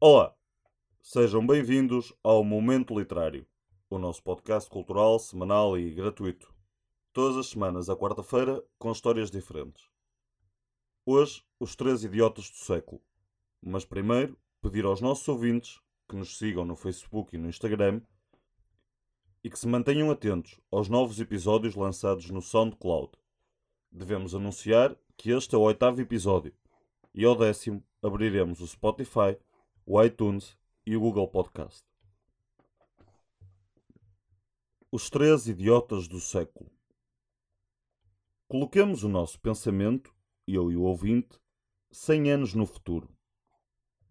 Olá, sejam bem-vindos ao Momento Literário, o nosso podcast cultural, semanal e gratuito. Todas as semanas, à quarta-feira, com histórias diferentes. Hoje, os três idiotas do século. Mas primeiro, pedir aos nossos ouvintes que nos sigam no Facebook e no Instagram e que se mantenham atentos aos novos episódios lançados no SoundCloud. Devemos anunciar que este é o oitavo episódio e ao décimo abriremos o Spotify, o iTunes e o Google Podcast. Os três idiotas do século. Coloquemos o nosso pensamento, eu e o ouvinte, 100 anos no futuro.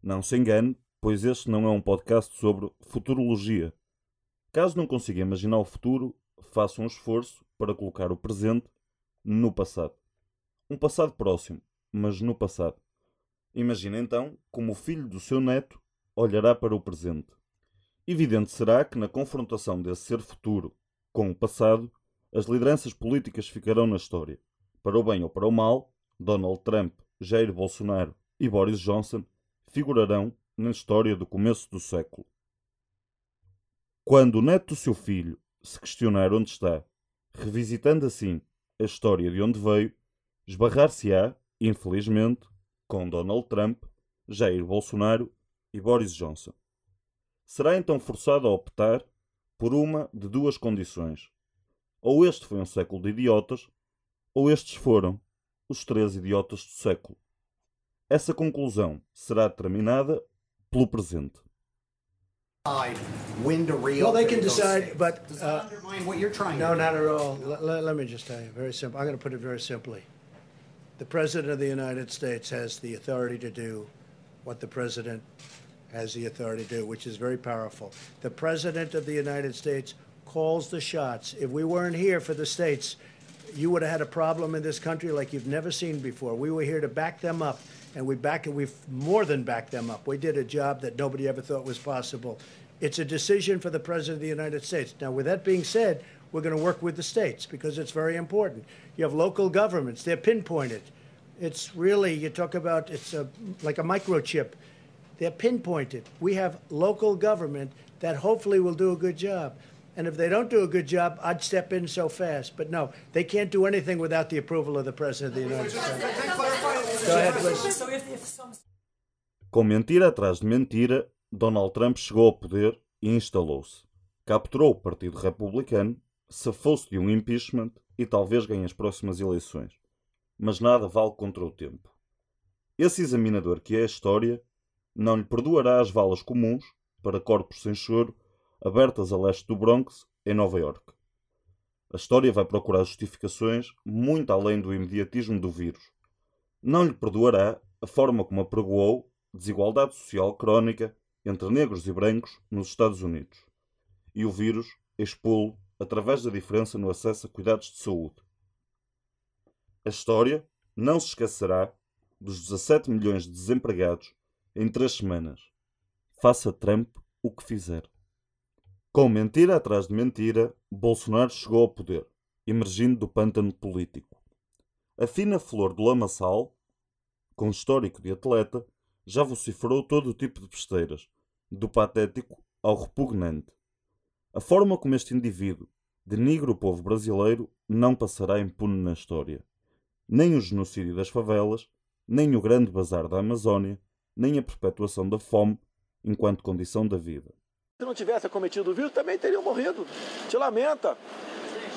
Não se engane, pois este não é um podcast sobre futurologia. Caso não consiga imaginar o futuro, faça um esforço para colocar o presente no passado. Um passado próximo, mas no passado. Imagine então como o filho do seu neto olhará para o presente. Evidente será que na confrontação desse ser futuro com o passado, as lideranças políticas ficarão na história. Para o bem ou para o mal, Donald Trump, Jair Bolsonaro e Boris Johnson figurarão na história do começo do século. Quando o neto do seu filho se questionar onde está, revisitando assim a história de onde veio, esbarrar-se-á, infelizmente, com Donald Trump, Jair Bolsonaro e Boris Johnson. Será então forçado a optar por uma de duas condições. Ou este foi um século de idiotas, ou estes foram os três idiotas do século. Essa conclusão será determinada pelo presente. When to reopen Well, they can decide, but, Does uh, that undermine what you're trying No, to do? not at all. Let, let- let me just tell you, very simple. I'm going to put it very simply. The President of the United States has the authority to do what the President has the authority to do, which is very powerful. The President of the United States calls the shots. If we weren't here for the states, you would have had a problem in this country like you've never seen before. We were here to back them up, and we back we've more than backed them up. We did a job that nobody ever thought was possible. It's a decision for the President of the United States. Now, with that being said, we're going to work with the states because it's very important. You have local governments; they're pinpointed. It's really you talk about it's a, like a microchip. They're pinpointed. We have local government that hopefully will do a good job. And if they don't do a good job, I'd step in so fast. But no, they can't do anything without the approval of the President of the United States. Go ahead, please. Com mentira atrás de mentira, Donald Trump chegou ao poder e instalou-se. Capturou o Partido Republicano, safou-se de um impeachment e talvez ganhe as próximas eleições. Mas nada vale contra o tempo. Esse examinador que é a história não lhe perdoará as valas comuns para corpos sem choro abertas a leste do Bronx, em Nova York. A história vai procurar justificações muito além do imediatismo do vírus. Não lhe perdoará a forma como apregoou desigualdade social crónica entre negros e brancos nos Estados Unidos e o vírus expô-lo através da diferença no acesso a cuidados de saúde. A história não se esquecerá dos 17 milhões de desempregados em três semanas. Faça Trump o que fizer. Com mentira atrás de mentira, Bolsonaro chegou ao poder, emergindo do pântano político. A fina flor do lamaçal, com histórico de atleta, já vociferou todo o tipo de besteiras, do patético ao repugnante. A forma como este indivíduo denigra o povo brasileiro não passará impune na história. Nem o genocídio das favelas, nem o grande bazar da Amazónia, nem a perpetuação da fome enquanto condição da vida. Se não tivesse cometido o vírus, também teriam morrido. Te lamenta.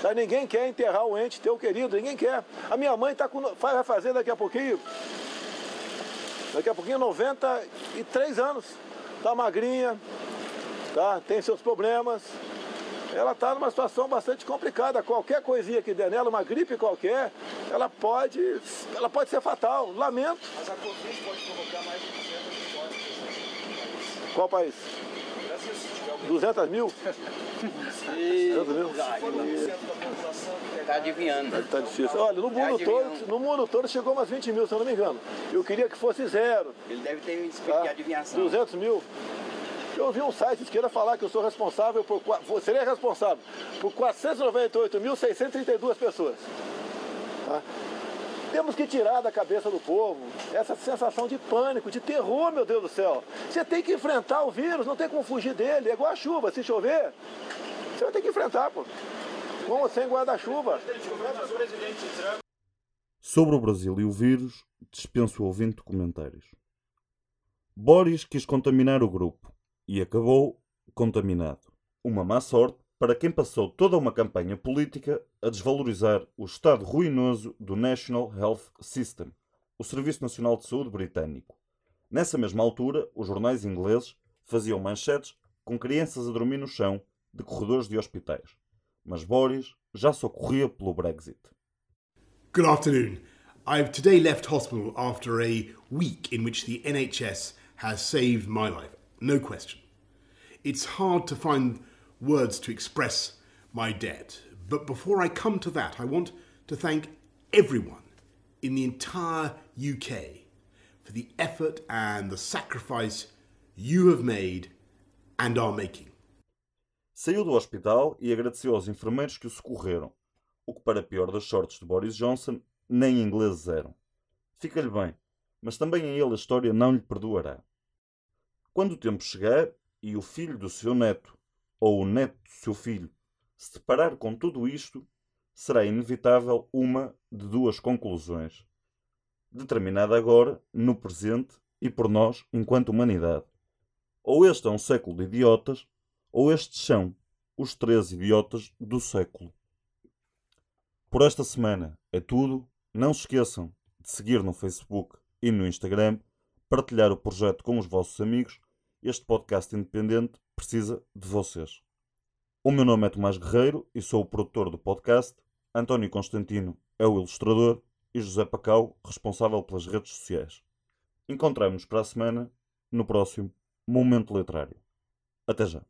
Tá? Ninguém quer enterrar o ente teu querido, ninguém quer. A minha mãe tá com, vai fazer daqui a pouquinho, daqui a pouquinho 93 anos. Tá magrinha, tá? tem seus problemas. Ela está numa situação bastante complicada. Qualquer coisinha que der nela, uma gripe qualquer, ela pode, ela pode ser fatal. Lamento. Mas a Covid pode provocar mais de 200 mil mortes. Qual país? Brasil, se tiver alguém 200 mil? 200 mil? for 1% da população pegar... Tá adivinhando. Tá difícil. Olha, no mundo, adivinhando. todo, no mundo todo chegou umas 20 mil, se eu não me engano. Eu queria que fosse zero. Ele deve ter um espírito Tá? de adivinhação. 200 mil. Eu ouvi um site de esquerda falar que eu sou responsável por. Seria responsável por 498.632 pessoas. Tá? Temos que tirar da cabeça do povo essa sensação de pânico, de terror, meu Deus do céu. Você tem que enfrentar o vírus, não tem como fugir dele. É igual a chuva, se chover, você vai ter que enfrentar, pô. Com ou sem guarda-chuva. Sobre o Brasil e o vírus, dispenso o ouvinte comentários. Boris quis contaminar o grupo e acabou contaminado. Uma má sorte para quem passou toda uma campanha política a desvalorizar o estado ruinoso do National Health System, o Serviço Nacional de Saúde britânico. Nessa mesma altura, os jornais ingleses faziam manchetes com crianças a dormir no chão de corredores de hospitais. Mas Boris já socorria pelo Brexit. Good afternoon. I've today left hospital after a week in which the NHS has saved my life. No question. It's hard to find words to express my debt, but before I come to that, I want to thank everyone in the entire UK for the effort and the sacrifice you have made and are making. Saiu do hospital e agradeceu aos enfermeiros que o socorreram, o que, para pior das sortes de Boris Johnson, nem ingleses eram. Fica-lhe bem, mas também a ele a história não lhe perdoará. Quando o tempo chegar e o filho do seu neto ou o neto do seu filho se deparar com tudo isto, será inevitável uma de duas conclusões, determinada agora, no presente e por nós enquanto humanidade. Ou este é um século de idiotas, ou estes são os três idiotas do século. Por esta semana é tudo. Não se esqueçam de seguir no Facebook e no Instagram, partilhar o projeto com os vossos amigos. Este podcast independente precisa de vocês. O meu nome é Tomás Guerreiro e sou o produtor do podcast. António Constantino é o ilustrador e José Pacau, responsável pelas redes sociais. Encontramos-nos para a semana no próximo Momento Literário. Até já.